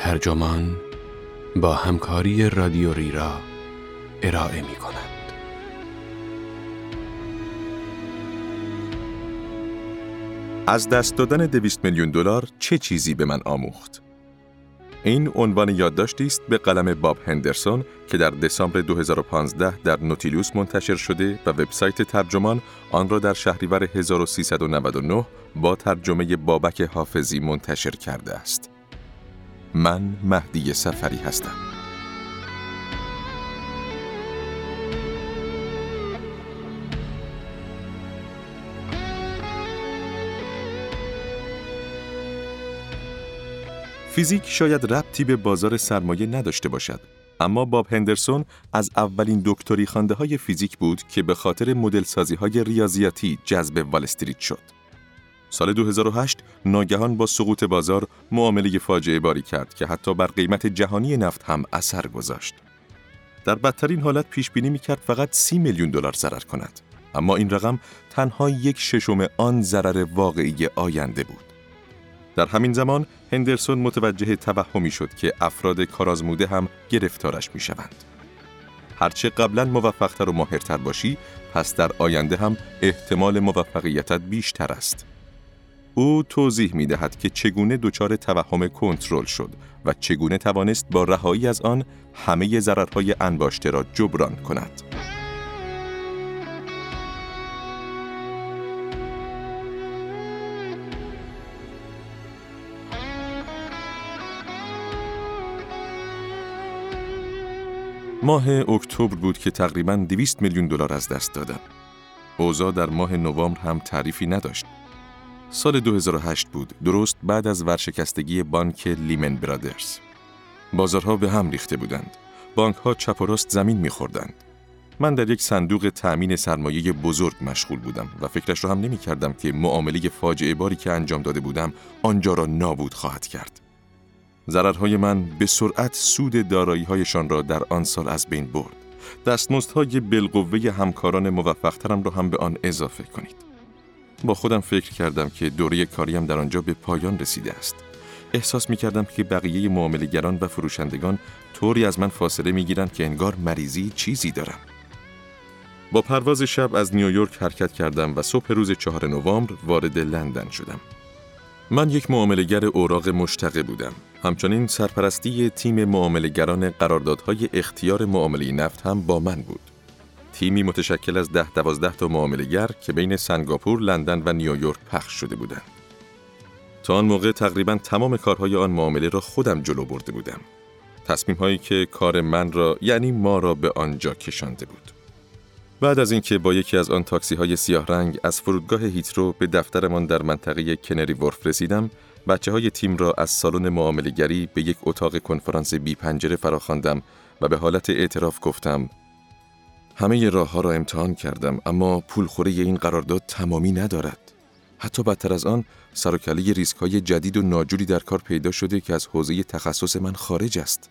ترجمان با همکاری رادیو ریرا ارائه می کند. از دست دادن دویست میلیون دلار چه چیزی به من آموخت؟ این عنوان یادداشتی است به قلم باب هندرسون که در دسامبر 2015 در نوتیلوس منتشر شده و وبسایت ترجمان آن را در شهریور 1399 با ترجمه بابک حافظی منتشر کرده است. من مهدی سفری هستم. فیزیک شاید ربطی به بازار سرمایه نداشته باشد اما باب هندرسون از اولین دکتری خانده های فیزیک بود که به خاطر مدل سازی های ریاضیاتی جذب وال استریت شد. سال 2008 ناگهان با سقوط بازار معامله فاجعه باری کرد که حتی بر قیمت جهانی نفت هم اثر گذاشت. در بدترین حالت پیش بینی می‌کرد فقط سی میلیون دلار ضرر کند. اما این رقم تنها یک ششم آن ضرر واقعی آینده بود. در همین زمان هندرسون متوجه توهمی شد که افراد کارازموده هم گرفتارش می شوند. هرچه قبلا موفقتر و ماهرتر باشی، پس در آینده هم احتمال موفقیتت بیشتر است. او توضیح می دهد که چگونه دچار توهم کنترل شد و چگونه توانست با رهایی از آن همه ضررهای انباشته را جبران کند. ماه اکتبر بود که تقریبا 200 میلیون دلار از دست دادم. اوضاع در ماه نوامبر هم تعریفی نداشت. سال 2008 بود، درست بعد از ورشکستگی بانک لیمن برادرز. بازارها به هم ریخته بودند. بانک ها چپ و راست زمین میخوردند. من در یک صندوق تأمین سرمایه بزرگ مشغول بودم و فکرش را هم نمی کردم که معامله فاجعه باری که انجام داده بودم آنجا را نابود خواهد کرد. ضررهای من به سرعت سود دارایی‌هایشان را در آن سال از بین برد. دستمزدهای بالقوه همکاران موفقترم را هم به آن اضافه کنید. با خودم فکر کردم که دوره کاریم در آنجا به پایان رسیده است. احساس می کردم که بقیه معاملگران و فروشندگان طوری از من فاصله می گیرند که انگار مریضی چیزی دارم. با پرواز شب از نیویورک حرکت کردم و صبح روز چهار نوامبر وارد لندن شدم. من یک معاملگر اوراق مشتقه بودم. همچنین سرپرستی تیم معاملگران قراردادهای اختیار معامله نفت هم با من بود. تیمی متشکل از ده دوازده تا معاملگر که بین سنگاپور، لندن و نیویورک پخش شده بودند. تا آن موقع تقریبا تمام کارهای آن معامله را خودم جلو برده بودم. تصمیم هایی که کار من را یعنی ما را به آنجا کشانده بود. بعد از اینکه با یکی از آن تاکسی های سیاه رنگ از فرودگاه هیترو به دفترمان در منطقه کنری ورف رسیدم، بچه های تیم را از سالن معاملگری به یک اتاق کنفرانس بی پنجره فراخواندم و به حالت اعتراف گفتم همه راه ها را امتحان کردم اما پولخوری این قرارداد تمامی ندارد. حتی بدتر از آن سرکله ریسک های جدید و ناجوری در کار پیدا شده که از حوزه تخصص من خارج است.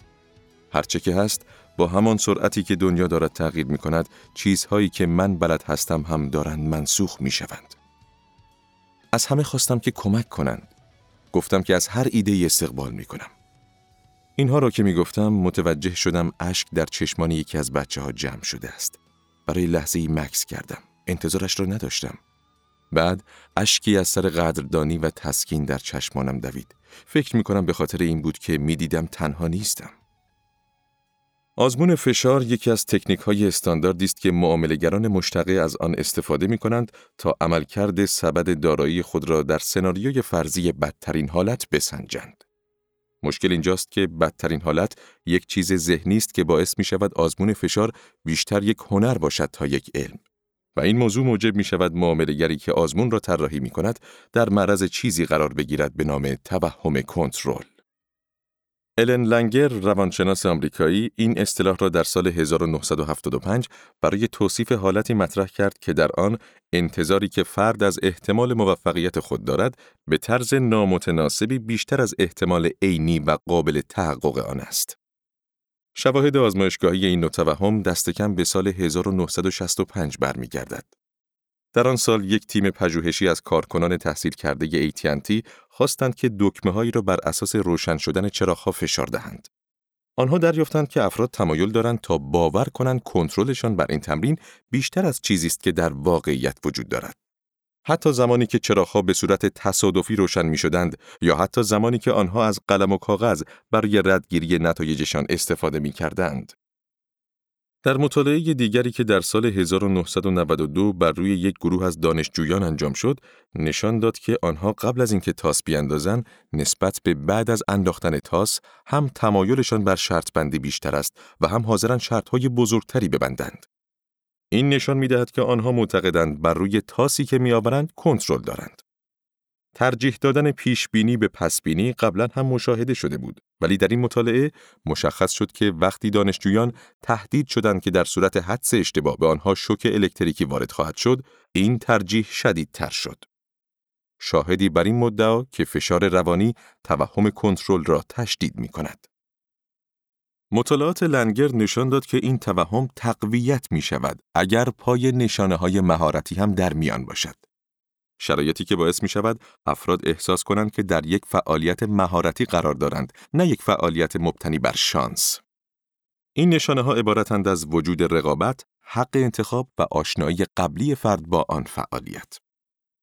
هرچه که هست با همان سرعتی که دنیا دارد تغییر می کند چیزهایی که من بلد هستم هم دارند منسوخ می شوند. از همه خواستم که کمک کنند. گفتم که از هر ایده استقبال می کنم. اینها را که می گفتم متوجه شدم اشک در چشمان یکی از بچه ها جمع شده است. برای لحظه ای مکس کردم. انتظارش را نداشتم. بعد اشکی از سر قدردانی و تسکین در چشمانم دوید. فکر می کنم به خاطر این بود که می دیدم تنها نیستم. آزمون فشار یکی از تکنیک های استانداردی است که معاملهگران مشتقه از آن استفاده می کنند تا عملکرد سبد دارایی خود را در سناریوی فرضی بدترین حالت بسنجند. مشکل اینجاست که بدترین حالت یک چیز ذهنی است که باعث می شود آزمون فشار بیشتر یک هنر باشد تا یک علم. و این موضوع موجب می شود معاملهگری که آزمون را طراحی می کند در معرض چیزی قرار بگیرد به نام توهم کنترل. الن لنگر روانشناس آمریکایی این اصطلاح را در سال 1975 برای توصیف حالتی مطرح کرد که در آن انتظاری که فرد از احتمال موفقیت خود دارد به طرز نامتناسبی بیشتر از احتمال عینی و قابل تحقق آن است. شواهد آزمایشگاهی این نوع توهم دست کم به سال 1965 برمیگردد. در آن سال یک تیم پژوهشی از کارکنان تحصیل کرده AT&T خواستند که دکمه هایی را بر اساس روشن شدن چراغها فشار دهند. آنها دریافتند که افراد تمایل دارند تا باور کنند کنترلشان بر این تمرین بیشتر از چیزی است که در واقعیت وجود دارد. حتی زمانی که چراغها به صورت تصادفی روشن می شدند یا حتی زمانی که آنها از قلم و کاغذ برای ردگیری نتایجشان استفاده می کردند. در مطالعه دیگری که در سال 1992 بر روی یک گروه از دانشجویان انجام شد، نشان داد که آنها قبل از اینکه تاس بیاندازند، نسبت به بعد از انداختن تاس، هم تمایلشان بر شرط بندی بیشتر است و هم حاضرن شرطهای بزرگتری ببندند. این نشان می دهد که آنها معتقدند بر روی تاسی که میآورند کنترل دارند. ترجیح دادن پیش بینی به پس بینی قبلا هم مشاهده شده بود ولی در این مطالعه مشخص شد که وقتی دانشجویان تهدید شدند که در صورت حدس اشتباه به آنها شوک الکتریکی وارد خواهد شد این ترجیح شدیدتر شد شاهدی بر این مدعا که فشار روانی توهم کنترل را تشدید می کند. مطالعات لنگر نشان داد که این توهم تقویت می شود اگر پای نشانه های مهارتی هم در میان باشد. شرایطی که باعث می شود افراد احساس کنند که در یک فعالیت مهارتی قرار دارند نه یک فعالیت مبتنی بر شانس. این نشانه ها عبارتند از وجود رقابت، حق انتخاب و آشنایی قبلی فرد با آن فعالیت.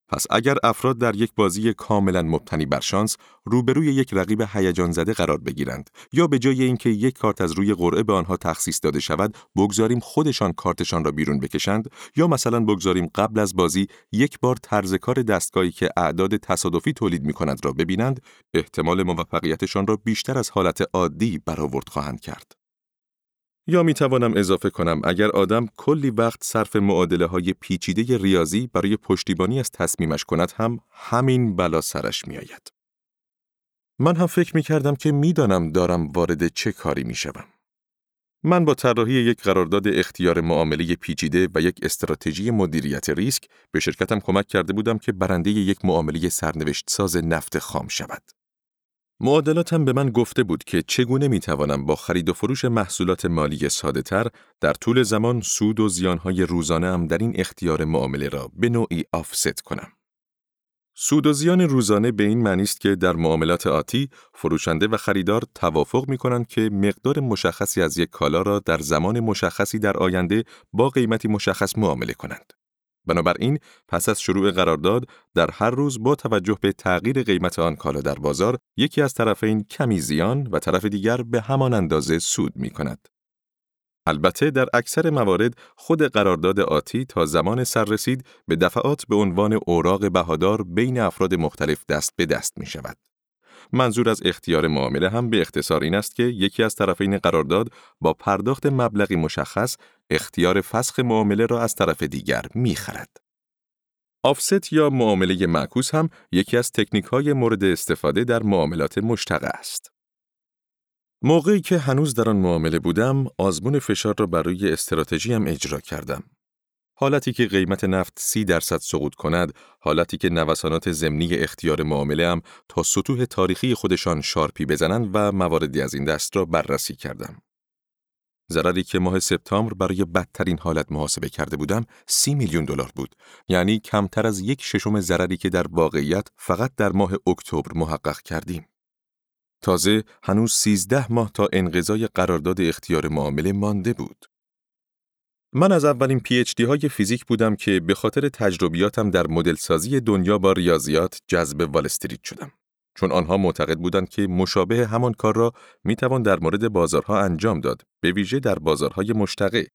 پس اگر افراد در یک بازی کاملا مبتنی بر شانس روبروی یک رقیب هیجان زده قرار بگیرند یا به جای اینکه یک کارت از روی قرعه به آنها تخصیص داده شود بگذاریم خودشان کارتشان را بیرون بکشند یا مثلا بگذاریم قبل از بازی یک بار طرز کار دستگاهی که اعداد تصادفی تولید می کند را ببینند احتمال موفقیتشان را بیشتر از حالت عادی برآورد خواهند کرد. یا می توانم اضافه کنم اگر آدم کلی وقت صرف معادله های پیچیده ریاضی برای پشتیبانی از تصمیمش کند هم همین بلا سرش می آید. من هم فکر می کردم که می‌دانم دارم وارد چه کاری می شوم. من با طراحی یک قرارداد اختیار معامله پیچیده و یک استراتژی مدیریت ریسک به شرکتم کمک کرده بودم که برنده یک معامله سرنوشت ساز نفت خام شود. معادلاتم به من گفته بود که چگونه می توانم با خرید و فروش محصولات مالی ساده تر در طول زمان سود و زیانهای روزانه هم در این اختیار معامله را به نوعی آفست کنم. سود و زیان روزانه به این معنی است که در معاملات آتی فروشنده و خریدار توافق می کنند که مقدار مشخصی از یک کالا را در زمان مشخصی در آینده با قیمتی مشخص معامله کنند. بنابراین پس از شروع قرارداد در هر روز با توجه به تغییر قیمت آن کالا در بازار یکی از طرفین کمی زیان و طرف دیگر به همان اندازه سود می کند. البته در اکثر موارد خود قرارداد آتی تا زمان سر رسید به دفعات به عنوان اوراق بهادار بین افراد مختلف دست به دست می شود. منظور از اختیار معامله هم به اختصار این است که یکی از طرفین قرارداد با پرداخت مبلغی مشخص اختیار فسخ معامله را از طرف دیگر می‌خرد. آفست یا معامله معکوس هم یکی از تکنیک های مورد استفاده در معاملات مشتقه است. موقعی که هنوز در آن معامله بودم، آزمون فشار را برای استراتژی اجرا کردم. حالتی که قیمت نفت سی درصد سقوط کند، حالتی که نوسانات زمینی اختیار معامله هم تا سطوح تاریخی خودشان شارپی بزنند و مواردی از این دست را بررسی کردم. ضرری که ماه سپتامبر برای بدترین حالت محاسبه کرده بودم سی میلیون دلار بود یعنی کمتر از یک ششم ضرری که در واقعیت فقط در ماه اکتبر محقق کردیم تازه هنوز سیزده ماه تا انقضای قرارداد اختیار معامله مانده بود من از اولین PhD های فیزیک بودم که به خاطر تجربیاتم در مدل سازی دنیا با ریاضیات جذب وال استریت شدم. چون آنها معتقد بودند که مشابه همان کار را می توان در مورد بازارها انجام داد، به ویژه در بازارهای مشتقه.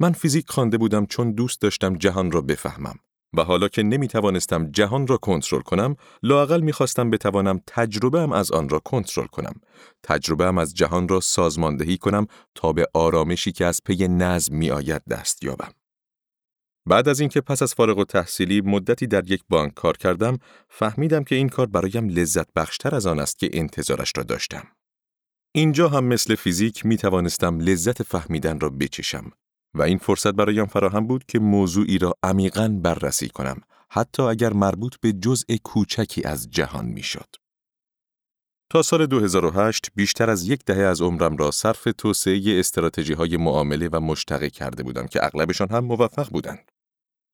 من فیزیک خوانده بودم چون دوست داشتم جهان را بفهمم و حالا که نمی توانستم جهان را کنترل کنم، لاقل می خواستم بتوانم تجربه ام از آن را کنترل کنم. تجربه ام از جهان را سازماندهی کنم تا به آرامشی که از پی نظم می آید دست یابم. بعد از اینکه پس از فارغ و تحصیلی مدتی در یک بانک کار کردم، فهمیدم که این کار برایم لذت بخشتر از آن است که انتظارش را داشتم. اینجا هم مثل فیزیک می توانستم لذت فهمیدن را بچشم و این فرصت برایم فراهم بود که موضوعی را عمیقا بررسی کنم حتی اگر مربوط به جزء کوچکی از جهان می‌شد. تا سال 2008 بیشتر از یک دهه از عمرم را صرف توسعه استراتژی های معامله و مشتقه کرده بودم که اغلبشان هم موفق بودند.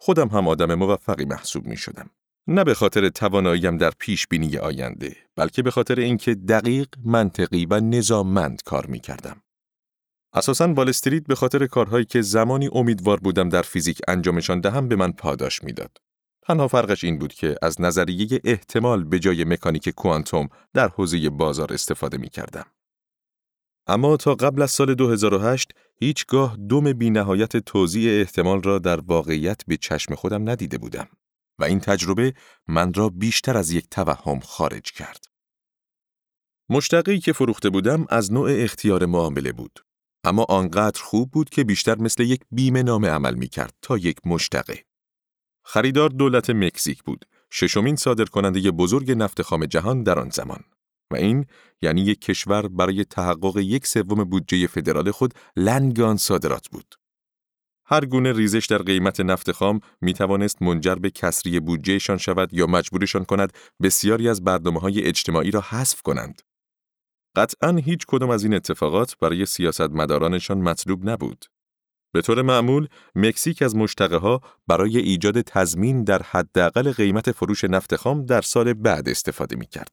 خودم هم آدم موفقی محسوب می شدم. نه به خاطر تواناییم در پیش بینی آینده، بلکه به خاطر اینکه دقیق، منطقی و نظاممند کار می کردم. اساساً وال استریت به خاطر کارهایی که زمانی امیدوار بودم در فیزیک انجامشان دهم به من پاداش می‌داد. تنها فرقش این بود که از نظریه احتمال به جای مکانیک کوانتوم در حوزه بازار استفاده می کردم. اما تا قبل از سال 2008 هیچگاه دوم بی نهایت توضیح احتمال را در واقعیت به چشم خودم ندیده بودم و این تجربه من را بیشتر از یک توهم خارج کرد. مشتقی که فروخته بودم از نوع اختیار معامله بود. اما آنقدر خوب بود که بیشتر مثل یک بیمه نامه عمل می کرد تا یک مشتقه. خریدار دولت مکزیک بود، ششمین صادرکننده بزرگ نفت خام جهان در آن زمان. و این یعنی یک کشور برای تحقق یک سوم بودجه فدرال خود لنگان صادرات بود. هر گونه ریزش در قیمت نفت خام می توانست منجر به کسری بودجهشان شود یا مجبورشان کند بسیاری از برنامه های اجتماعی را حذف کنند. قطعا هیچ کدام از این اتفاقات برای سیاستمدارانشان مطلوب نبود. به طور معمول، مکزیک از مشتقه ها برای ایجاد تضمین در حداقل قیمت فروش نفت خام در سال بعد استفاده می کرد.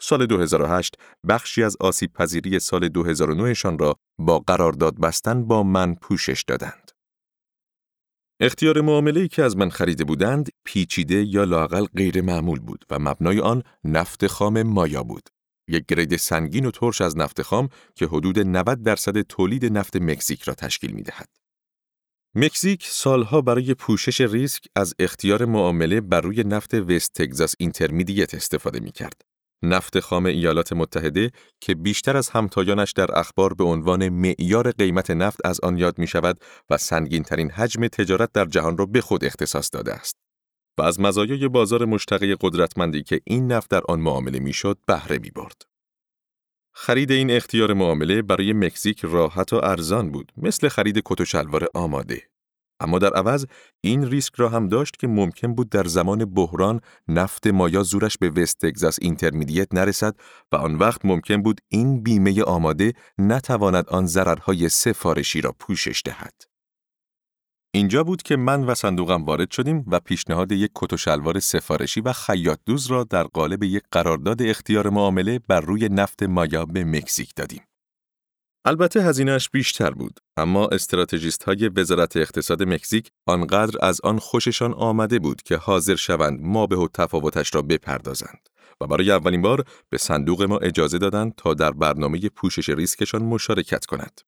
سال 2008 بخشی از آسیب پذیری سال 2009 شان را با قرارداد بستن با من پوشش دادند. اختیار معامله که از من خریده بودند پیچیده یا لاقل غیر معمول بود و مبنای آن نفت خام مایا بود. یک گرید سنگین و ترش از نفت خام که حدود 90 درصد تولید نفت مکزیک را تشکیل می دهد. مکزیک سالها برای پوشش ریسک از اختیار معامله بر روی نفت West Texas Intermediate استفاده می کرد. نفت خام ایالات متحده که بیشتر از همتایانش در اخبار به عنوان معیار قیمت نفت از آن یاد می شود و سنگین ترین حجم تجارت در جهان را به خود اختصاص داده است. و از مزایای بازار مشتقه قدرتمندی که این نفت در آن معامله می‌شد بهره می برد. خرید این اختیار معامله برای مکزیک راحت و ارزان بود مثل خرید کت و شلوار آماده اما در عوض این ریسک را هم داشت که ممکن بود در زمان بحران نفت مایا زورش به West Texas Intermediate نرسد و آن وقت ممکن بود این بیمه آماده نتواند آن ضررهای سفارشی را پوشش دهد. اینجا بود که من و صندوقم وارد شدیم و پیشنهاد یک کت و شلوار سفارشی و خیاط دوز را در قالب یک قرارداد اختیار معامله بر روی نفت مایا به مکزیک دادیم. البته هزینهش بیشتر بود، اما استراتژیست های وزارت اقتصاد مکزیک آنقدر از آن خوششان آمده بود که حاضر شوند ما به تفاوتش را بپردازند و برای اولین بار به صندوق ما اجازه دادند تا در برنامه پوشش ریسکشان مشارکت کند.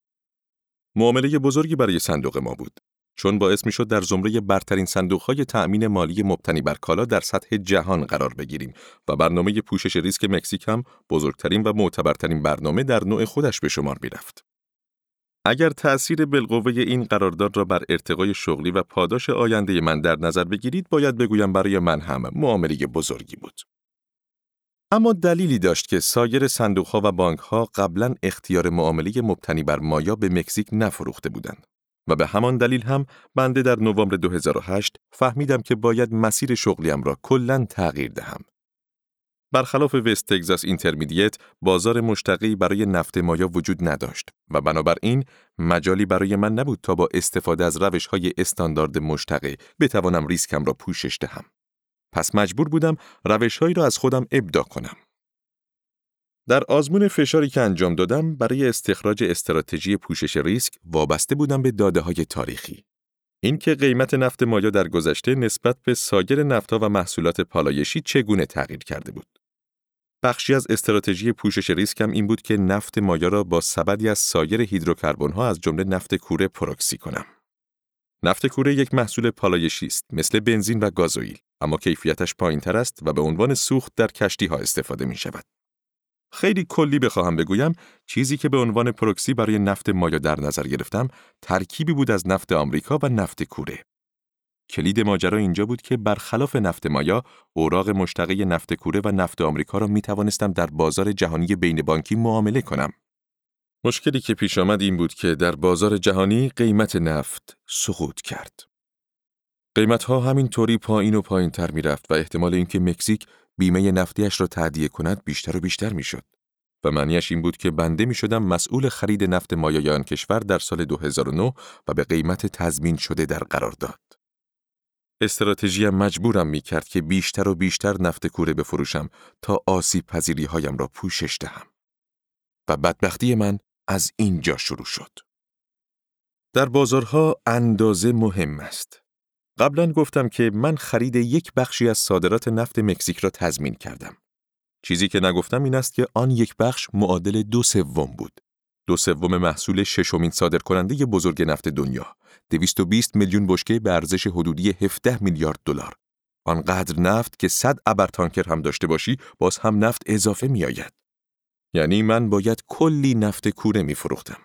معامله بزرگی برای صندوق ما بود چون باعث می‌شد در زمره برترین صندوقهای تأمین مالی مبتنی بر کالا در سطح جهان قرار بگیریم و برنامه پوشش ریسک مکزیک هم بزرگترین و معتبرترین برنامه در نوع خودش به شمار می‌رفت. اگر تأثیر بالقوه این قرارداد را بر ارتقای شغلی و پاداش آینده من در نظر بگیرید باید بگویم برای من هم معامله بزرگی بود. اما دلیلی داشت که سایر صندوقها و بانکها قبلا اختیار معامله مبتنی بر مایا به مکزیک نفروخته بودند. و به همان دلیل هم بنده در نوامبر 2008 فهمیدم که باید مسیر شغلیم را کلا تغییر دهم. برخلاف West Texas Intermediate بازار مشتقی برای نفت مایا وجود نداشت و بنابراین مجالی برای من نبود تا با استفاده از روش های استاندارد مشتقی بتوانم ریسکم را پوشش دهم. پس مجبور بودم روشهایی را از خودم ابداع کنم. در آزمون فشاری که انجام دادم برای استخراج استراتژی پوشش ریسک وابسته بودم به داده های تاریخی. اینکه قیمت نفت مایا در گذشته نسبت به سایر نفتها و محصولات پالایشی چگونه تغییر کرده بود. بخشی از استراتژی پوشش ریسک هم این بود که نفت مایا را با سبدی از سایر هیدروکربن ها از جمله نفت کوره پروکسی کنم. نفت کوره یک محصول پالایشی است مثل بنزین و گازوئیل اما کیفیتش پایینتر است و به عنوان سوخت در کشتی ها استفاده می شود. خیلی کلی بخواهم بگویم چیزی که به عنوان پروکسی برای نفت مایا در نظر گرفتم ترکیبی بود از نفت آمریکا و نفت کوره. کلید ماجرا اینجا بود که برخلاف نفت مایا، اوراق مشتقه نفت کوره و نفت آمریکا را می توانستم در بازار جهانی بین بانکی معامله کنم. مشکلی که پیش آمد این بود که در بازار جهانی قیمت نفت سقوط کرد. قیمت ها همینطوری پایین و پایین تر می رفت و احتمال اینکه مکزیک بیمه نفتیش را تعدیه کند بیشتر و بیشتر می‌شد. و معنیش این بود که بنده می شدم مسئول خرید نفت مایای آن کشور در سال 2009 و به قیمت تضمین شده در قرار داد. استراتژی مجبورم می کرد که بیشتر و بیشتر نفت کوره بفروشم تا آسیب پذیری هایم را پوشش دهم. و بدبختی من از اینجا شروع شد. در بازارها اندازه مهم است. قبلا گفتم که من خرید یک بخشی از صادرات نفت مکزیک را تضمین کردم. چیزی که نگفتم این است که آن یک بخش معادل دو سوم بود. دو سوم محصول ششمین صادرکننده بزرگ نفت دنیا 220 میلیون بشکه به ارزش حدودی 17 میلیارد دلار. آنقدر نفت که 100 ابر تانکر هم داشته باشی باز هم نفت اضافه می آید. یعنی من باید کلی نفت کوره می فروختم.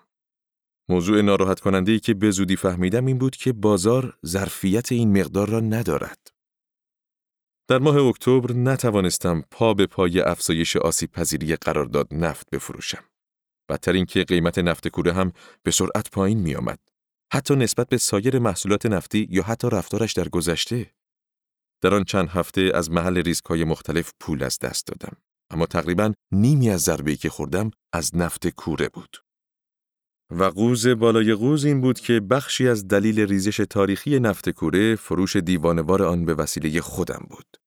موضوع ناراحت کننده ای که به زودی فهمیدم این بود که بازار ظرفیت این مقدار را ندارد. در ماه اکتبر نتوانستم پا به پای افزایش آسیب پذیری قرارداد نفت بفروشم. بدتر اینکه قیمت نفت کوره هم به سرعت پایین می آمد. حتی نسبت به سایر محصولات نفتی یا حتی رفتارش در گذشته. در آن چند هفته از محل ریسک های مختلف پول از دست دادم. اما تقریبا نیمی از ضربه‌ای که خوردم از نفت کوره بود. و قوز بالای قوز این بود که بخشی از دلیل ریزش تاریخی نفت کوره فروش دیوانوار آن به وسیله خودم بود.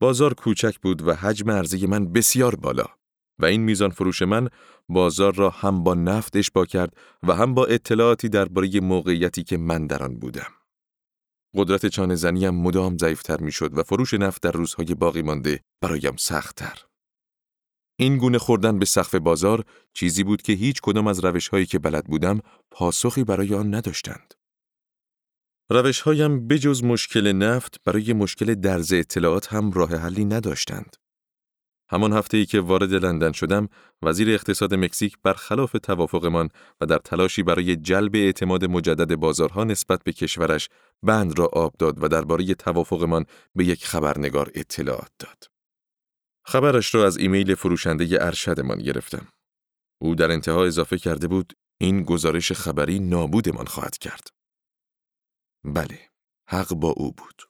بازار کوچک بود و حجم عرضه من بسیار بالا و این میزان فروش من بازار را هم با نفت اشبا کرد و هم با اطلاعاتی درباره موقعیتی که من در آن بودم. قدرت چانه زنیم مدام ضعیفتر می‌شد و فروش نفت در روزهای باقی مانده برایم سختتر. این گونه خوردن به سقف بازار چیزی بود که هیچ کدام از روش هایی که بلد بودم پاسخی برای آن نداشتند. روش هایم بجز مشکل نفت برای مشکل درز اطلاعات هم راه حلی نداشتند. همان هفته ای که وارد لندن شدم، وزیر اقتصاد مکزیک برخلاف توافقمان و در تلاشی برای جلب اعتماد مجدد بازارها نسبت به کشورش بند را آب داد و درباره توافقمان به یک خبرنگار اطلاعات داد. خبرش را از ایمیل فروشنده ارشدمان گرفتم. او در انتها اضافه کرده بود این گزارش خبری نابودمان خواهد کرد. بله، حق با او بود.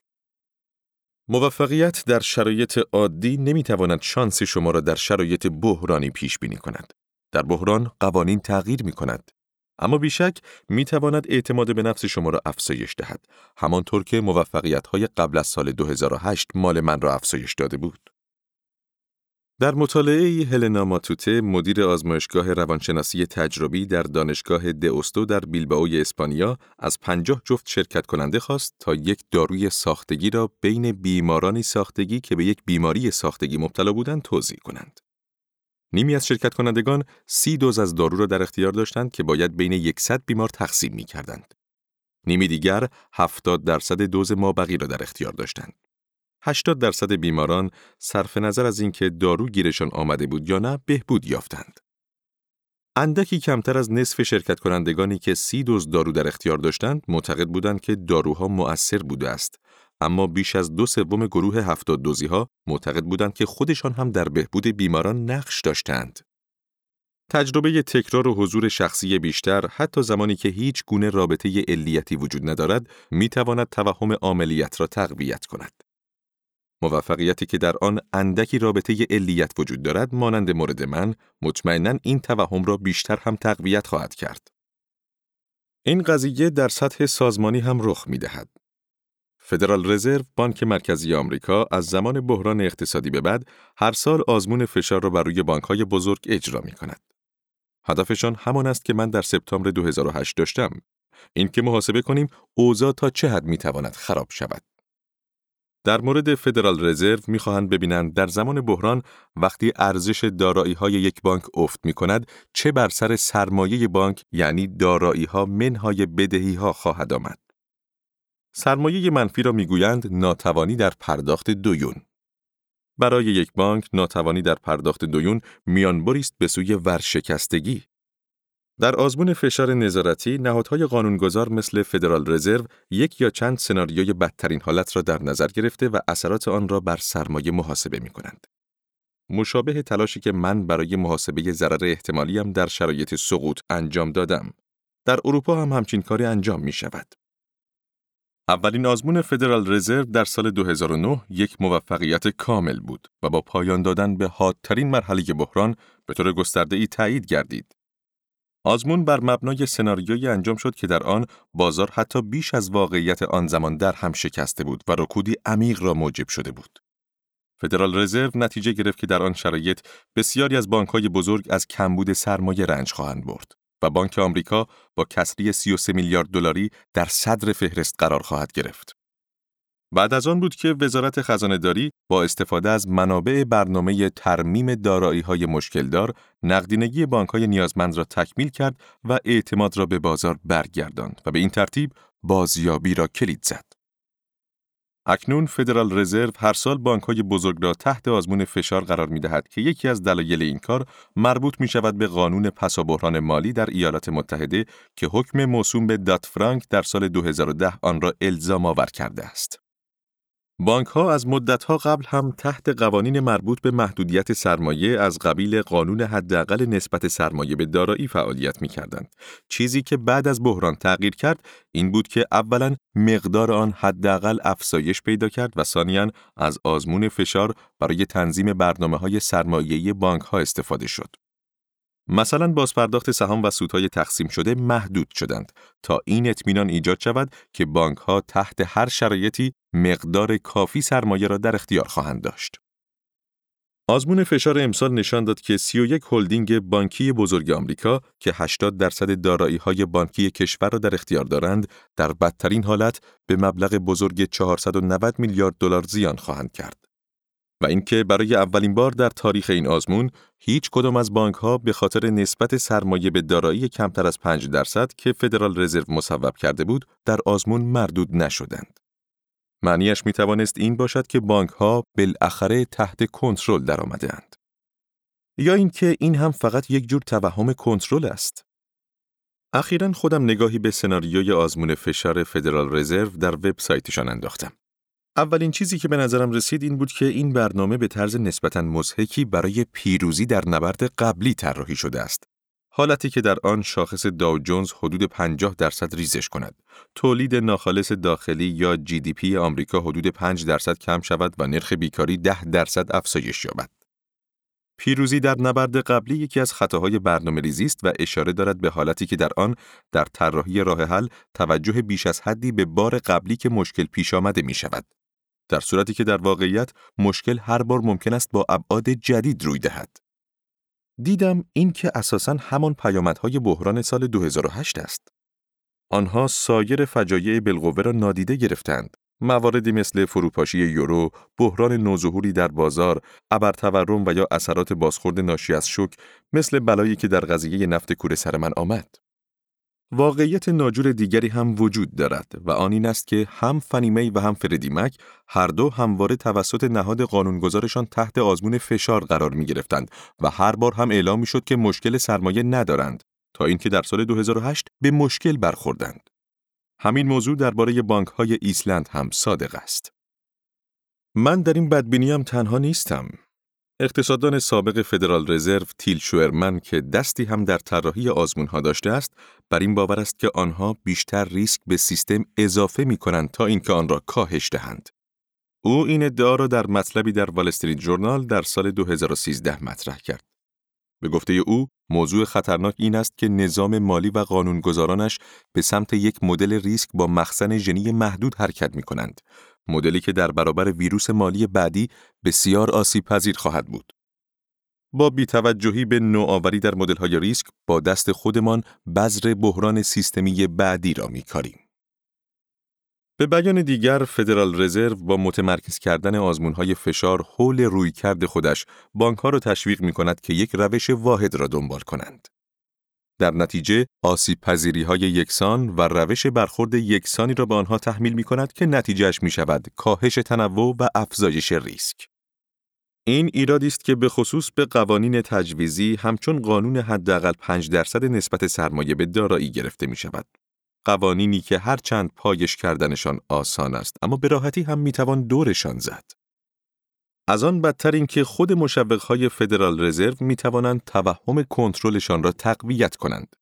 موفقیت در شرایط عادی نمی‌تواند شانس شما را در شرایط بحرانی پیش بینی کند. در بحران قوانین تغییر می کند. اما بیشک می تواند اعتماد به نفس شما را افزایش دهد. همانطور که موفقیت های قبل از سال 2008 مال من را افزایش داده بود. در مطالعه هلنا ماتوته مدیر آزمایشگاه روانشناسی تجربی در دانشگاه دئوستو در بیلبائوی اسپانیا از پنجاه جفت شرکت کننده خواست تا یک داروی ساختگی را بین بیمارانی ساختگی که به یک بیماری ساختگی مبتلا بودند توضیح کنند. نیمی از شرکت کنندگان سی دوز از دارو را در اختیار داشتند که باید بین یکصد بیمار تقسیم می کردند. نیمی دیگر 70 درصد دوز مابقی را در اختیار داشتند. 80 درصد بیماران صرف نظر از اینکه دارو گیرشان آمده بود یا نه بهبود یافتند. اندکی کمتر از نصف شرکت کنندگانی که سی دوز دارو در اختیار داشتند معتقد بودند که داروها مؤثر بوده است اما بیش از دو سوم گروه هفتاد دوزی ها معتقد بودند که خودشان هم در بهبود بیماران نقش داشتند. تجربه تکرار و حضور شخصی بیشتر حتی زمانی که هیچ گونه رابطه علیتی وجود ندارد می تواند توهم عملیت را تقویت کند. موفقیتی که در آن اندکی رابطه علیت وجود دارد مانند مورد من مطمئنا این توهم را بیشتر هم تقویت خواهد کرد. این قضیه در سطح سازمانی هم رخ می دهد. فدرال رزرو بانک مرکزی آمریکا از زمان بحران اقتصادی به بعد هر سال آزمون فشار را بر روی های بزرگ اجرا می کند. هدفشان همان است که من در سپتامبر 2008 داشتم. این که محاسبه کنیم اوضاع تا چه حد می تواند خراب شود. در مورد فدرال رزرو می‌خواهند ببینند در زمان بحران وقتی ارزش دارایی های یک بانک افت می کند چه بر سر سرمایه بانک یعنی دارایی ها منهای بدهی ها خواهد آمد. سرمایه منفی را می‌گویند ناتوانی در پرداخت دویون. برای یک بانک ناتوانی در پرداخت دویون میانبری است به سوی ورشکستگی. در آزمون فشار نظارتی، نهادهای قانونگذار مثل فدرال رزرو یک یا چند سناریوی بدترین حالت را در نظر گرفته و اثرات آن را بر سرمایه محاسبه می کنند. مشابه تلاشی که من برای محاسبه ضرر احتمالیم در شرایط سقوط انجام دادم. در اروپا هم همچین کاری انجام می شود. اولین آزمون فدرال رزرو در سال 2009 یک موفقیت کامل بود و با پایان دادن به حادترین مرحله بحران به طور گسترده ای تایید گردید. آزمون بر مبنای سناریویی انجام شد که در آن بازار حتی بیش از واقعیت آن زمان در هم شکسته بود و رکودی عمیق را موجب شده بود. فدرال رزرو نتیجه گرفت که در آن شرایط بسیاری از بانکهای بزرگ از کمبود سرمایه رنج خواهند برد و بانک آمریکا با کسری 33 میلیارد دلاری در صدر فهرست قرار خواهد گرفت. بعد از آن بود که وزارت خزانه داری با استفاده از منابع برنامه ترمیم دارایی های مشکلدار نقدینگی بانک های نیازمند را تکمیل کرد و اعتماد را به بازار برگرداند و به این ترتیب بازیابی را کلید زد. اکنون فدرال رزرو هر سال بانک های بزرگ را تحت آزمون فشار قرار می دهد که یکی از دلایل این کار مربوط می شود به قانون بحران مالی در ایالات متحده که حکم موسوم به دات فرانک در سال 2010 آن را الزام آور کرده است. بانک ها از مدت ها قبل هم تحت قوانین مربوط به محدودیت سرمایه از قبیل قانون حداقل نسبت سرمایه به دارایی فعالیت می کردند. چیزی که بعد از بحران تغییر کرد این بود که اولا مقدار آن حداقل افزایش پیدا کرد و ثانیا از آزمون فشار برای تنظیم برنامه های سرمایه‌ای بانک ها استفاده شد. مثلا بازپرداخت سهام و سودهای تقسیم شده محدود شدند تا این اطمینان ایجاد شود که بانک ها تحت هر شرایطی مقدار کافی سرمایه را در اختیار خواهند داشت. آزمون فشار امسال نشان داد که 31 هلدینگ بانکی بزرگ آمریکا که 80 درصد دارایی های بانکی کشور را در اختیار دارند، در بدترین حالت به مبلغ بزرگ 490 میلیارد دلار زیان خواهند کرد. و اینکه برای اولین بار در تاریخ این آزمون هیچ کدام از بانک ها به خاطر نسبت سرمایه به دارایی کمتر از 5 درصد که فدرال رزرو مصوب کرده بود در آزمون مردود نشدند. معنیش می توانست این باشد که بانک ها بالاخره تحت کنترل درآمدهاند. یا اینکه این هم فقط یک جور توهم کنترل است. اخیرا خودم نگاهی به سناریوی آزمون فشار فدرال رزرو در وبسایتشان انداختم. اولین چیزی که به نظرم رسید این بود که این برنامه به طرز نسبتاً مزهکی برای پیروزی در نبرد قبلی طراحی شده است. حالتی که در آن شاخص داو جونز حدود 50 درصد ریزش کند، تولید ناخالص داخلی یا جی دی پی آمریکا حدود 5 درصد کم شود و نرخ بیکاری 10 درصد افزایش یابد. پیروزی در نبرد قبلی یکی از خطاهای برنامه ریزی است و اشاره دارد به حالتی که در آن در طراحی راه حل توجه بیش از حدی به بار قبلی که مشکل پیش آمده می شود. در صورتی که در واقعیت مشکل هر بار ممکن است با ابعاد جدید روی دهد. دیدم این که اساساً همان پیامدهای بحران سال 2008 است. آنها سایر فجایع بالقوه را نادیده گرفتند. مواردی مثل فروپاشی یورو، بحران نوظهوری در بازار، ابرتورم و یا اثرات بازخورد ناشی از شوک مثل بلایی که در قضیه نفت کوره سر من آمد. واقعیت ناجور دیگری هم وجود دارد و آن این است که هم فنیمی و هم فردیمک هر دو همواره توسط نهاد قانونگذارشان تحت آزمون فشار قرار می گرفتند و هر بار هم اعلام می شد که مشکل سرمایه ندارند تا اینکه در سال 2008 به مشکل برخوردند. همین موضوع درباره بانک های ایسلند هم صادق است. من در این بدبینی تنها نیستم. اقتصاددان سابق فدرال رزرو تیل شوئرمن که دستی هم در طراحی آزمونها داشته است بر این باور است که آنها بیشتر ریسک به سیستم اضافه می کنند تا اینکه آن را کاهش دهند. او این ادعا را در مطلبی در وال استریت جورنال در سال 2013 مطرح کرد. به گفته او، موضوع خطرناک این است که نظام مالی و قانونگذارانش به سمت یک مدل ریسک با مخزن ژنی محدود حرکت می کنند مدلی که در برابر ویروس مالی بعدی بسیار آسیب پذیر خواهد بود. با بیتوجهی به نوآوری در مدل‌های ریسک با دست خودمان بذر بحران سیستمی بعدی را می‌کاریم. به بیان دیگر فدرال رزرو با متمرکز کردن آزمونهای فشار حول رویکرد خودش بانکها را تشویق می کند که یک روش واحد را دنبال کنند. در نتیجه آسیب پذیری های یکسان و روش برخورد یکسانی را به آنها تحمیل می کند که نتیجهش می شود کاهش تنوع و افزایش ریسک. این ایرادی است که به خصوص به قوانین تجویزی همچون قانون حداقل 5 درصد نسبت سرمایه به دارایی گرفته می شود. قوانینی که هر چند پایش کردنشان آسان است اما به راحتی هم می توان دورشان زد. از آن بدتر اینکه خود مشوقهای فدرال رزرو می توانند توهم کنترلشان را تقویت کنند.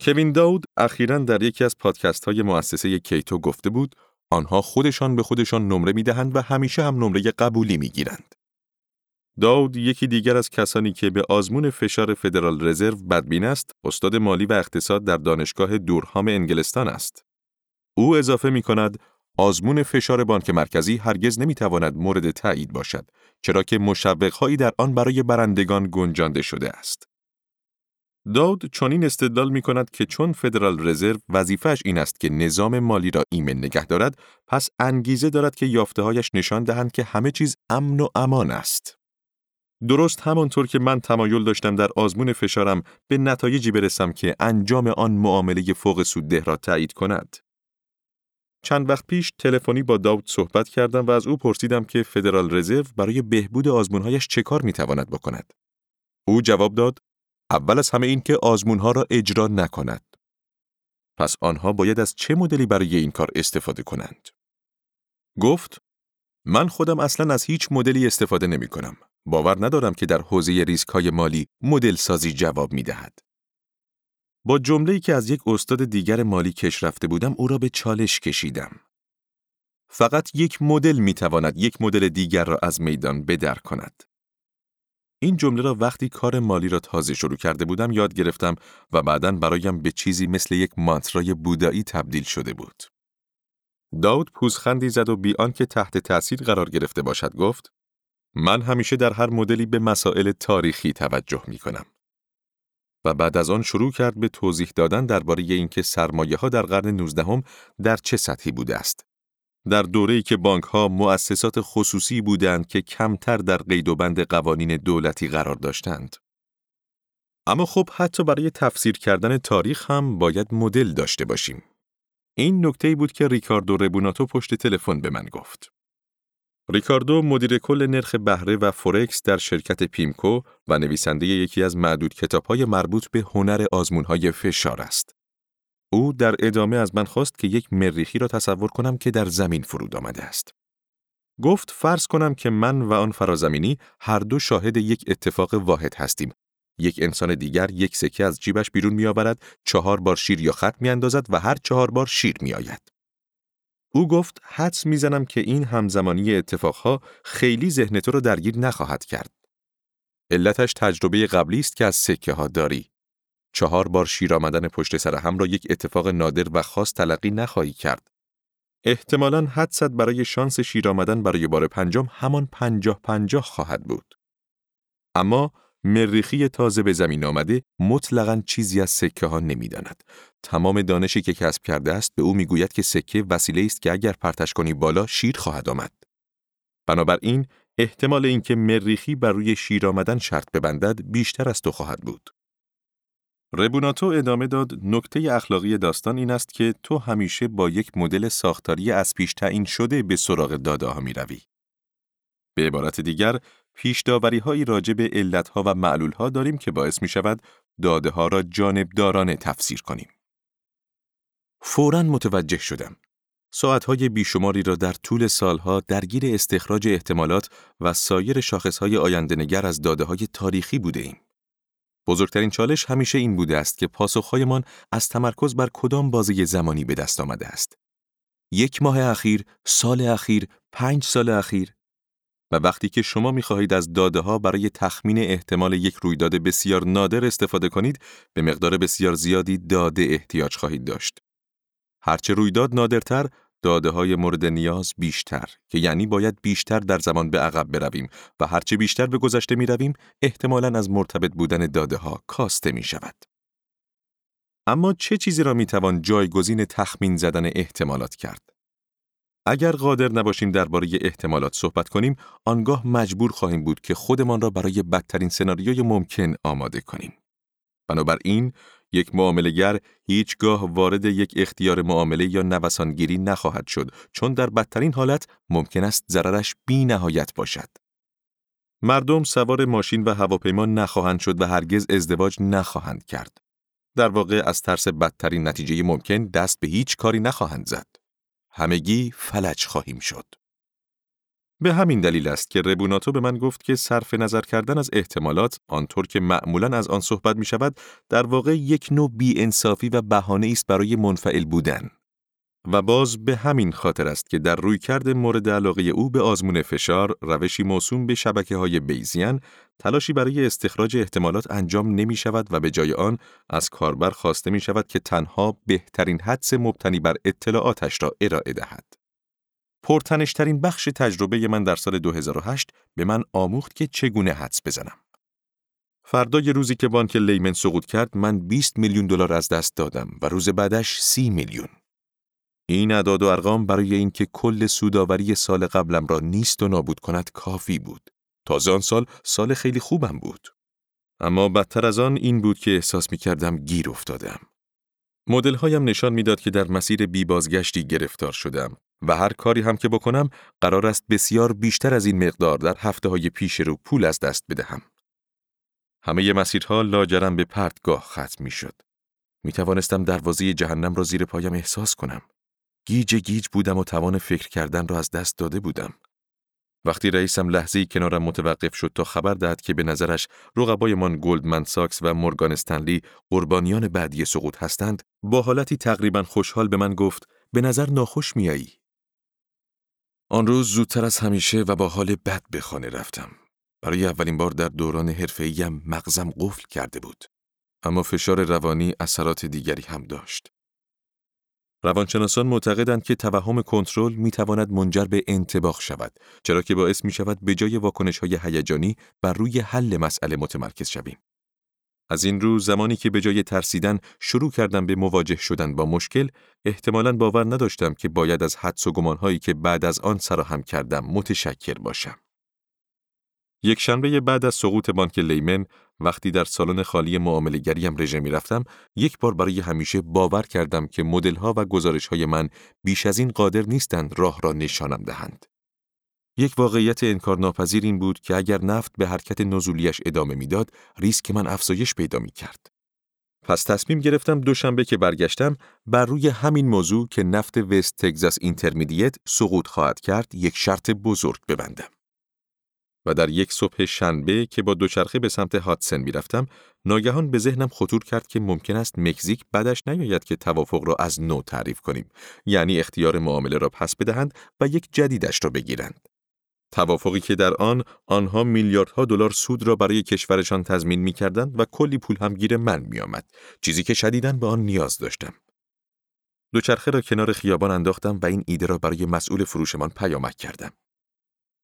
کوین داود اخیرا در یکی از پادکست های مؤسسه کیتو گفته بود آنها خودشان به خودشان نمره می دهند و همیشه هم نمره قبولی می گیرند. داود یکی دیگر از کسانی که به آزمون فشار فدرال رزرو بدبین است، استاد مالی و اقتصاد در دانشگاه دورهام انگلستان است. او اضافه می کند آزمون فشار بانک مرکزی هرگز نمی‌تواند مورد تایید باشد چرا که مشوقهایی در آن برای برندگان گنجانده شده است. داود چنین استدلال می کند که چون فدرال رزرو وظیفش این است که نظام مالی را ایمن نگه دارد پس انگیزه دارد که یافتههایش نشان دهند که همه چیز امن و امان است. درست همانطور که من تمایل داشتم در آزمون فشارم به نتایجی برسم که انجام آن معامله فوق سودده را تایید کند. چند وقت پیش تلفنی با داود صحبت کردم و از او پرسیدم که فدرال رزرو برای بهبود آزمونهایش چه کار می‌تواند بکند. او جواب داد: اول از همه این که آزمونها را اجرا نکند. پس آنها باید از چه مدلی برای این کار استفاده کنند؟ گفت: من خودم اصلا از هیچ مدلی استفاده نمی کنم. باور ندارم که در حوزه ریسک های مالی مدل سازی جواب می دهد. با جمله‌ای که از یک استاد دیگر مالی کش رفته بودم او را به چالش کشیدم. فقط یک مدل می تواند یک مدل دیگر را از میدان بدر کند. این جمله را وقتی کار مالی را تازه شروع کرده بودم یاد گرفتم و بعدا برایم به چیزی مثل یک مانترای بودایی تبدیل شده بود. داود پوزخندی زد و بی که تحت تأثیر قرار گرفته باشد گفت من همیشه در هر مدلی به مسائل تاریخی توجه می کنم. و بعد از آن شروع کرد به توضیح دادن درباره اینکه سرمایه ها در قرن 19 در چه سطحی بوده است. در دوره‌ای که بانک ها مؤسسات خصوصی بودند که کمتر در قید و بند قوانین دولتی قرار داشتند. اما خب حتی برای تفسیر کردن تاریخ هم باید مدل داشته باشیم. این نکته بود که ریکاردو ربوناتو پشت تلفن به من گفت. ریکاردو مدیر کل نرخ بهره و فورکس در شرکت پیمکو و نویسنده یکی از معدود کتابهای مربوط به هنر آزمونهای فشار است. او در ادامه از من خواست که یک مریخی را تصور کنم که در زمین فرود آمده است. گفت فرض کنم که من و آن فرازمینی هر دو شاهد یک اتفاق واحد هستیم. یک انسان دیگر یک سکه از جیبش بیرون میآورد، چهار بار شیر یا خط میاندازد و هر چهار بار شیر میآید. او گفت حدس می‌زنم که این همزمانی اتفاقها خیلی ذهن تو را درگیر نخواهد کرد. علتش تجربه قبلی است که از سکه ها داری. چهار بار شیر آمدن پشت سر هم را یک اتفاق نادر و خاص تلقی نخواهی کرد. احتمالاً حدست برای شانس شیر آمدن برای بار پنجم همان پنجاه پنجاه خواهد بود. اما مریخی تازه به زمین آمده مطلقا چیزی از سکه ها نمی‌داند. تمام دانشی که کسب کرده است به او می‌گوید که سکه وسیله است که اگر پرتش کنی بالا شیر خواهد آمد. بنابراین احتمال اینکه مریخی بر روی شیر آمدن شرط ببندد بیشتر از تو خواهد بود. ربوناتو ادامه داد نکته اخلاقی داستان این است که تو همیشه با یک مدل ساختاری از پیش تعیین شده به سراغ داده ها می روی. به عبارت دیگر پیش هایی راجع به علتها و معلولها داریم که باعث می شود داده ها را جانبدارانه تفسیر کنیم. فوراً متوجه شدم. ساعتهای بیشماری را در طول سالها درگیر استخراج احتمالات و سایر شاخصهای آینده نگر از داده های تاریخی بوده ایم. بزرگترین چالش همیشه این بوده است که پاسخهایمان از تمرکز بر کدام بازی زمانی به دست آمده است. یک ماه اخیر، سال اخیر، پنج سال اخیر و وقتی که شما می‌خواهید از داده ها برای تخمین احتمال یک رویداد بسیار نادر استفاده کنید، به مقدار بسیار زیادی داده احتیاج خواهید داشت. هرچه رویداد نادرتر، داده های مورد نیاز بیشتر که یعنی باید بیشتر در زمان به عقب برویم و هرچه بیشتر به گذشته می رویم احتمالاً از مرتبط بودن داده ها کاسته می شود. اما چه چیزی را می توان جایگزین تخمین زدن احتمالات کرد؟ اگر قادر نباشیم درباره احتمالات صحبت کنیم، آنگاه مجبور خواهیم بود که خودمان را برای بدترین سناریوی ممکن آماده کنیم. بنابراین یک معاملگر هیچگاه وارد یک اختیار معامله یا نوسانگیری نخواهد شد چون در بدترین حالت ممکن است ضررش بی نهایت باشد. مردم سوار ماشین و هواپیما نخواهند شد و هرگز ازدواج نخواهند کرد. در واقع از ترس بدترین نتیجه ممکن دست به هیچ کاری نخواهند زد. همگی فلج خواهیم شد. به همین دلیل است که ربوناتو به من گفت که صرف نظر کردن از احتمالات آنطور که معمولا از آن صحبت می شود در واقع یک نوع بی انصافی و بهانه است برای منفعل بودن. و باز به همین خاطر است که در رویکرد مورد علاقه او به آزمون فشار روشی موسوم به شبکه های بیزیان تلاشی برای استخراج احتمالات انجام نمی شود و به جای آن از کاربر خواسته می شود که تنها بهترین حدس مبتنی بر اطلاعاتش را ارائه دهد. پرتنشترین بخش تجربه من در سال 2008 به من آموخت که چگونه حدس بزنم. فردای روزی که بانک لیمن سقوط کرد من 20 میلیون دلار از دست دادم و روز بعدش 30 میلیون. این اعداد و ارقام برای اینکه کل سوداوری سال قبلم را نیست و نابود کند کافی بود. تازه آن سال سال خیلی خوبم بود. اما بدتر از آن این بود که احساس می کردم گیر افتادم. مدل هایم نشان می‌داد که در مسیر بی بازگشتی گرفتار شدم و هر کاری هم که بکنم قرار است بسیار بیشتر از این مقدار در هفته های پیش رو پول از دست بدهم. همه مسیرها لاجرم به پرتگاه ختم می شد. می توانستم دروازه جهنم را زیر پایم احساس کنم. گیج گیج بودم و توان فکر کردن را از دست داده بودم. وقتی رئیسم لحظه کنارم متوقف شد تا خبر دهد که به نظرش رقبایمان گلدمن ساکس و مورگان استنلی قربانیان بعدی سقوط هستند، با حالتی تقریبا خوشحال به من گفت به نظر ناخوش میایی. آن روز زودتر از همیشه و با حال بد به خانه رفتم. برای اولین بار در دوران حرفه‌ایم مغزم قفل کرده بود. اما فشار روانی اثرات دیگری هم داشت. روانشناسان معتقدند که توهم کنترل می تواند منجر به انتباخ شود چرا که باعث می شود به جای واکنش های هیجانی بر روی حل مسئله متمرکز شویم. از این رو زمانی که به جای ترسیدن شروع کردم به مواجه شدن با مشکل احتمالاً باور نداشتم که باید از حدس و گمانهایی که بعد از آن سراهم کردم متشکر باشم. یک شنبه بعد از سقوط بانک لیمن وقتی در سالن خالی معاملهگریم رژه می رفتم یک بار برای همیشه باور کردم که ها و گزارش های من بیش از این قادر نیستند راه را نشانم دهند. یک واقعیت انکارناپذیر این بود که اگر نفت به حرکت نزولیش ادامه می‌داد، ریسک من افزایش پیدا می کرد. پس تصمیم گرفتم دوشنبه که برگشتم بر روی همین موضوع که نفت West Texas Intermediate سقوط خواهد کرد یک شرط بزرگ ببندم. و در یک صبح شنبه که با دوچرخه به سمت هادسن می‌رفتم ناگهان به ذهنم خطور کرد که ممکن است مکزیک بدش نیاید که توافق را از نو تعریف کنیم یعنی اختیار معامله را پس بدهند و یک جدیدش را بگیرند. توافقی که در آن آنها میلیاردها دلار سود را برای کشورشان تضمین می‌کردند و کلی پول هم گیر من میآمد چیزی که شدیداً به آن نیاز داشتم. دوچرخه را کنار خیابان انداختم و این ایده را برای مسئول فروشمان پیامک کردم.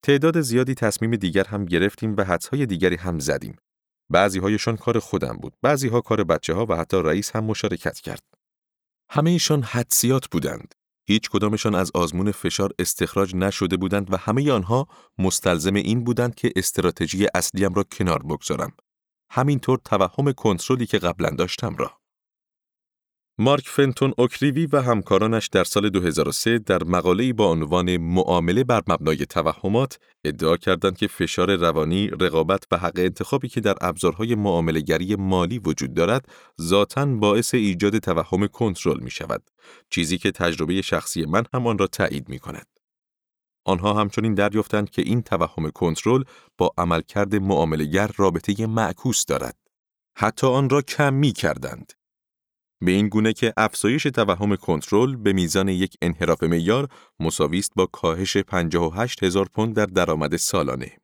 تعداد زیادی تصمیم دیگر هم گرفتیم و حدسهای دیگری هم زدیم. بعضی هایشان کار خودم بود، بعضی ها کار بچه ها و حتی رئیس هم مشارکت کرد. همه ایشان حدسیات بودند. هیچ کدامشان از آزمون فشار استخراج نشده بودند و همه آنها مستلزم این بودند که استراتژی اصلیم را کنار بگذارم. همینطور توهم کنترلی که قبلا داشتم را. مارک فنتون اوکریوی و همکارانش در سال 2003 در مقاله‌ای با عنوان معامله بر مبنای توهمات ادعا کردند که فشار روانی، رقابت و حق انتخابی که در ابزارهای معاملهگری مالی وجود دارد، ذاتاً باعث ایجاد توهم کنترل می شود، چیزی که تجربه شخصی من هم آن را تایید می کند. آنها همچنین دریافتند که این توهم کنترل با عملکرد معاملهگر رابطه معکوس دارد. حتی آن را کم می کردند. به این گونه که افزایش توهم کنترل به میزان یک انحراف معیار مساوی است با کاهش 58 هزار پوند در درآمد سالانه.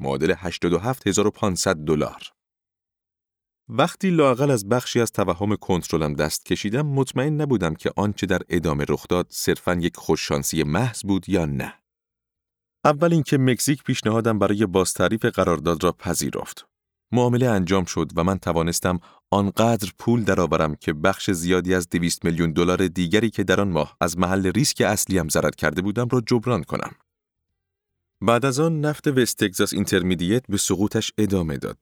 معادل 87500 دلار. وقتی لاقل از بخشی از توهم کنترلم دست کشیدم مطمئن نبودم که آنچه در ادامه رخ داد صرفاً یک خوششانسی محض بود یا نه. اول اینکه مکزیک پیشنهادم برای بازتعریف قرارداد را پذیرفت. معامله انجام شد و من توانستم آنقدر پول درآورم که بخش زیادی از 200 میلیون دلار دیگری که در آن ماه از محل ریسک اصلیم ضرر کرده بودم را جبران کنم. بعد از آن نفت وست تگزاس به سقوطش ادامه داد.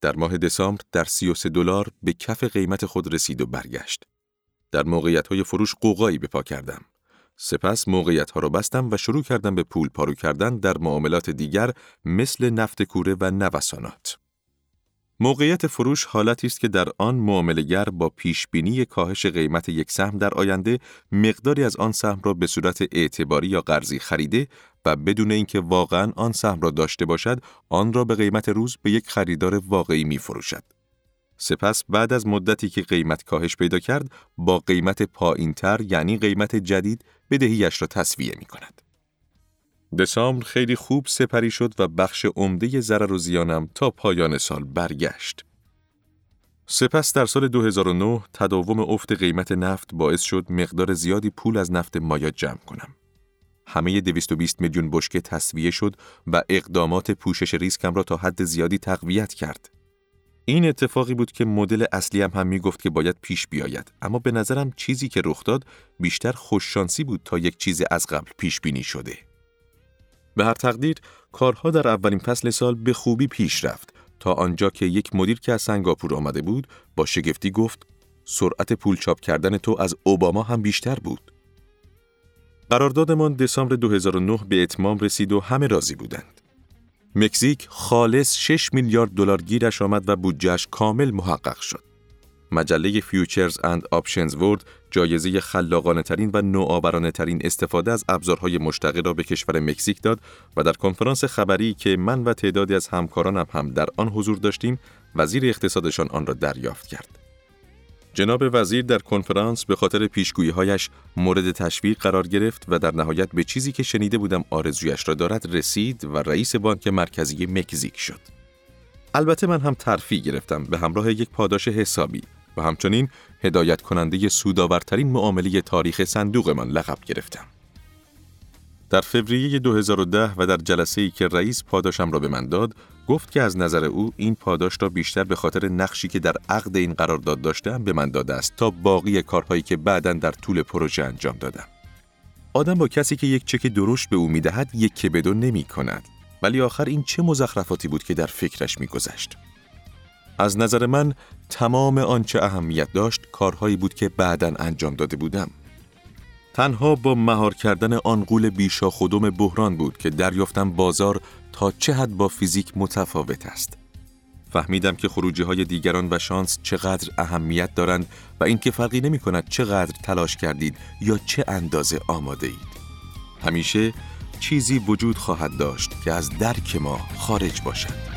در ماه دسامبر در 33 دلار به کف قیمت خود رسید و برگشت. در موقعیت های فروش قوقایی به پا کردم. سپس موقعیت ها را بستم و شروع کردم به پول پارو کردن در معاملات دیگر مثل نفت کوره و نوسانات. موقعیت فروش حالتی است که در آن معاملهگر با پیش بینی کاهش قیمت یک سهم در آینده مقداری از آن سهم را به صورت اعتباری یا قرضی خریده و بدون اینکه واقعا آن سهم را داشته باشد آن را به قیمت روز به یک خریدار واقعی می فروشد. سپس بعد از مدتی که قیمت کاهش پیدا کرد با قیمت پایینتر یعنی قیمت جدید بدهیش را تصویه می کند. دسامبر خیلی خوب سپری شد و بخش عمده ضرر و زیانم تا پایان سال برگشت. سپس در سال 2009 تداوم افت قیمت نفت باعث شد مقدار زیادی پول از نفت مایات جمع کنم. همه 220 میلیون بشکه تصویه شد و اقدامات پوشش ریسکم را تا حد زیادی تقویت کرد. این اتفاقی بود که مدل اصلی هم, هم می گفت که باید پیش بیاید اما به نظرم چیزی که رخ داد بیشتر خوششانسی بود تا یک چیز از قبل پیش بینی شده. به هر تقدیر کارها در اولین فصل سال به خوبی پیش رفت تا آنجا که یک مدیر که از سنگاپور آمده بود با شگفتی گفت سرعت پول چاپ کردن تو از اوباما هم بیشتر بود. قراردادمان دسامبر 2009 به اتمام رسید و همه راضی بودند. مکزیک خالص 6 میلیارد دلار گیرش آمد و بودجهش کامل محقق شد. مجله Futures and Options World جایزه خلاقانه ترین و نوآورانه ترین استفاده از ابزارهای مشتقه را به کشور مکزیک داد و در کنفرانس خبری که من و تعدادی از همکارانم هم در آن حضور داشتیم وزیر اقتصادشان آن را دریافت کرد. جناب وزیر در کنفرانس به خاطر پیشگویی‌هایش مورد تشویق قرار گرفت و در نهایت به چیزی که شنیده بودم آرزویش را دارد رسید و رئیس بانک مرکزی مکزیک شد. البته من هم ترفی گرفتم به همراه یک پاداش حسابی و همچنین هدایت کننده سودآورترین معامله تاریخ صندوق من لقب گرفتم. در فوریه 2010 و در جلسه ای که رئیس پاداشم را به من داد، گفت که از نظر او این پاداش را بیشتر به خاطر نقشی که در عقد این قرارداد داشتم به من داده است تا باقی کارهایی که بعدا در طول پروژه انجام دادم. آدم با کسی که یک چک درشت به او می‌دهد یک بدو نمی کند. ولی آخر این چه مزخرفاتی بود که در فکرش میگذشت. از نظر من تمام آنچه اهمیت داشت کارهایی بود که بعدا انجام داده بودم. تنها با مهار کردن آن قول بیشا خودم بحران بود که دریافتم بازار تا چه حد با فیزیک متفاوت است. فهمیدم که خروجی های دیگران و شانس چقدر اهمیت دارند و اینکه فرقی نمی کند چقدر تلاش کردید یا چه اندازه آماده اید. همیشه چیزی وجود خواهد داشت که از درک ما خارج باشد.